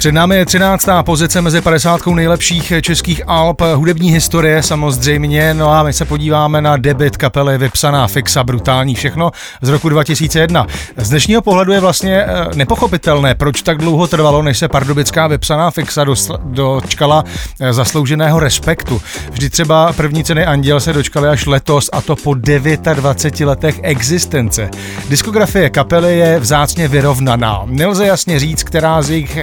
Před námi je 13. pozice mezi 50 nejlepších českých alb hudební historie samozřejmě, no a my se podíváme na debit kapely Vypsaná fixa brutální všechno z roku 2001. Z dnešního pohledu je vlastně eh, nepochopitelné, proč tak dlouho trvalo, než se pardubická Vypsaná fixa dočkala eh, zaslouženého respektu. Vždy třeba první ceny Anděl se dočkali až letos a to po 29 letech existence. Diskografie kapely je vzácně vyrovnaná. Nelze jasně říct, která z jejich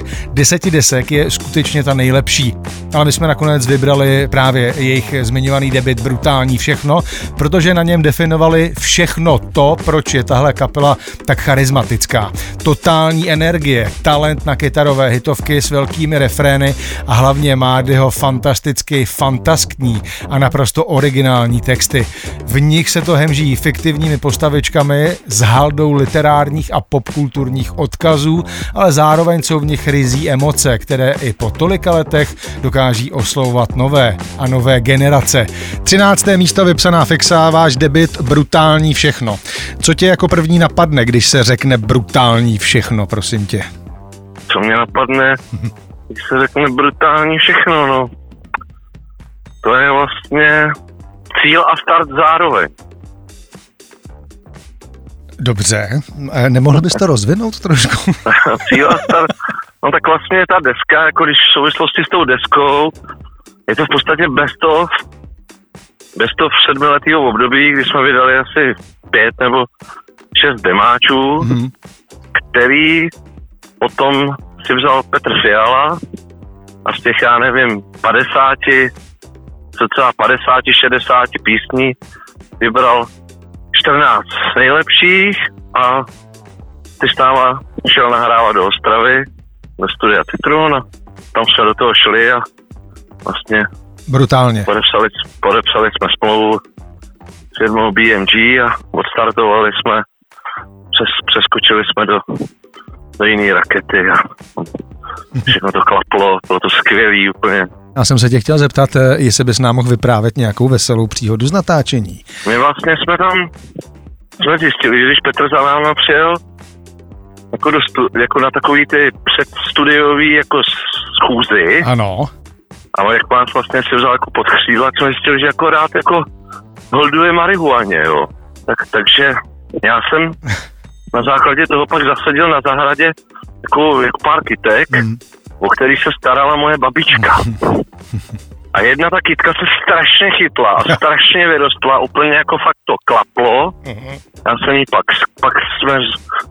deseti desek je skutečně ta nejlepší. Ale my jsme nakonec vybrali právě jejich zmiňovaný debit Brutální všechno, protože na něm definovali všechno to, proč je tahle kapela tak charismatická. Totální energie, talent na kytarové hitovky s velkými refrény a hlavně Mádyho fantasticky fantaskní a naprosto originální texty. V nich se to hemží fiktivními postavičkami s haldou literárních a popkulturních odkazů, ale zároveň jsou v nich rizí emoce, které i po tolika letech dokáží oslovovat nové a nové generace. 13. místo vypsaná fixa, váš debit brutální všechno. Co tě jako první napadne, když se řekne brutální všechno, prosím tě? Co mě napadne, když se řekne brutální všechno, no. To je vlastně cíl a start zároveň. Dobře, eh, nemohl bys to rozvinout trošku? cíl a start, No tak vlastně ta deska, jako když v souvislosti s tou deskou, je to v podstatě best of, best of sedmiletého období, kdy jsme vydali asi pět nebo šest demáčů, mm-hmm. který potom si vzal Petr Fiala a z těch, já nevím, 50, cca 50, 60 písní vybral 14 nejlepších a ty s náma šel nahrávat do Ostravy do studia Citron a tam jsme do toho šli a vlastně Brutálně. Podepsali, podepsali jsme smlouvu s firmou BMG a odstartovali jsme, přes, přeskočili jsme do, do jiné rakety a všechno to klaplo, bylo to skvělý úplně. Já jsem se tě chtěl zeptat, eh, jestli bys nám mohl vyprávět nějakou veselou příhodu z natáčení. My vlastně jsme tam jsme zjistili, že když Petr za náma přijel jako, do stu, jako na takový ty předstudiový jako schůzy. Ano. A jak vás vlastně si vzal jako pod křídla, jsem zjistil, že jako rád jako holduje marihuaně, jo. Tak, takže já jsem na základě toho pak zasadil na zahradě jako, jako pár kytek, mm. o který se starala moje babička. A jedna ta kytka se strašně chytla a strašně vyrostla, úplně jako fakt to klaplo. Mhm. Já jsem jí pak, pak jsme,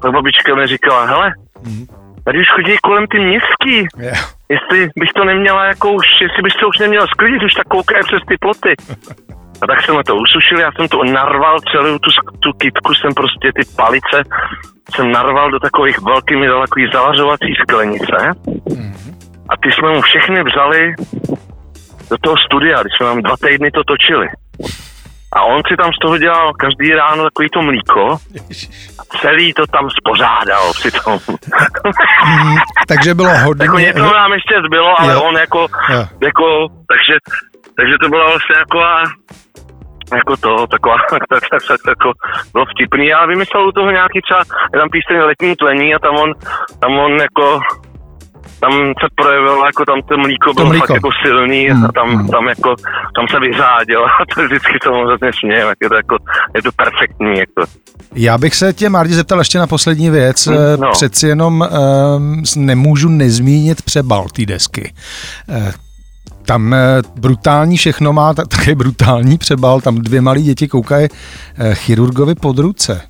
ta babička mi říkala, hele, mhm. tady už chodí kolem ty městský. Jestli bych to neměla jako už, jestli bych to už neměla sklidit, už tak koukají přes ty ploty. A tak jsme to usušili, já jsem to narval celou tu, tu kytku, jsem prostě ty palice jsem narval do takových velkých, mi dal takový zavařovací sklenice. Mm-hmm. A ty jsme mu všechny vzali do toho studia, když jsme tam dva týdny to točili. A on si tam z toho dělal každý ráno takový to mlíko a celý to tam spořádal při tom. Mm, takže bylo hodně... jako něco nám ještě zbylo, ale jo. on jako, jo. jako takže, takže to bylo vlastně jako jako to, taková, tak, tak, tak, tak, jako bylo vtipný. Já vymyslel u toho nějaký třeba, je tam píseň letní tlení a tam on, tam on jako tam se projevilo, jako tam to mlíko bylo to mlíko. fakt jako silný mm. a tam, mm. tam jako, tam se vyřádil a to vždycky tomu hrozně smějem, je to jako, je to perfektní, jako. Já bych se tě, Mardi, zeptal ještě na poslední věc. Mm, no. Přeci jenom um, nemůžu nezmínit přebal té desky. Uh, tam brutální všechno má, tak, také brutální přebal, tam dvě malé děti koukají chirurgovi pod ruce.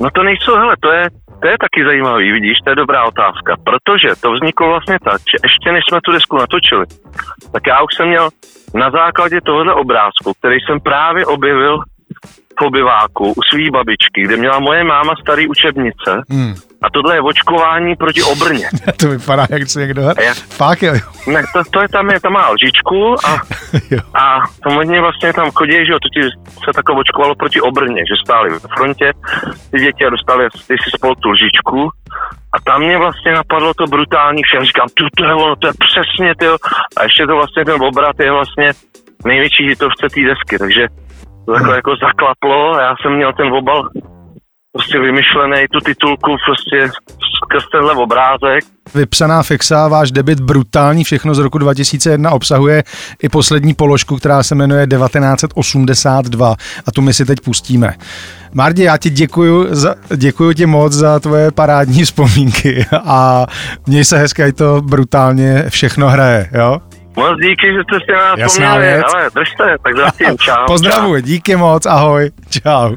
No to nejsou, hele, to je, to je taky zajímavý, vidíš, to je dobrá otázka, protože to vzniklo vlastně tak, že ještě než jsme tu desku natočili, tak já už jsem měl na základě tohohle obrázku, který jsem právě objevil v obyváku u svý babičky, kde měla moje máma starý učebnice hmm. A tohle je očkování proti obrně. to vypadá, jak se někdo... Já, Fakt jo. Ne, to, to je tam, je, tam má lžičku a, a samozřejmě vlastně tam chodí, že jo, to ti se takhle očkovalo proti obrně, že stáli v frontě ty děti a dostali ty si spolu tu lžičku a tam mě vlastně napadlo to brutální vše. Říkám, to, to je ono, to je přesně, ty A ještě to vlastně ten obrat je vlastně největší hitovce té desky, takže to takhle jako zaklaplo a já jsem měl ten obal prostě vymyšlený, tu titulku prostě skrz tenhle obrázek. Vypsaná fixa, váš debit brutální, všechno z roku 2001 obsahuje i poslední položku, která se jmenuje 1982 a tu my si teď pustíme. Mardi, já ti děkuju, za, děkuju ti moc za tvoje parádní vzpomínky a měj se hezky, to brutálně všechno hraje, jo? Moc díky, že jste si nás Jasná vzpomněli, ale držte, tak zatím, čau. Pozdravuji, díky moc, ahoj, čau.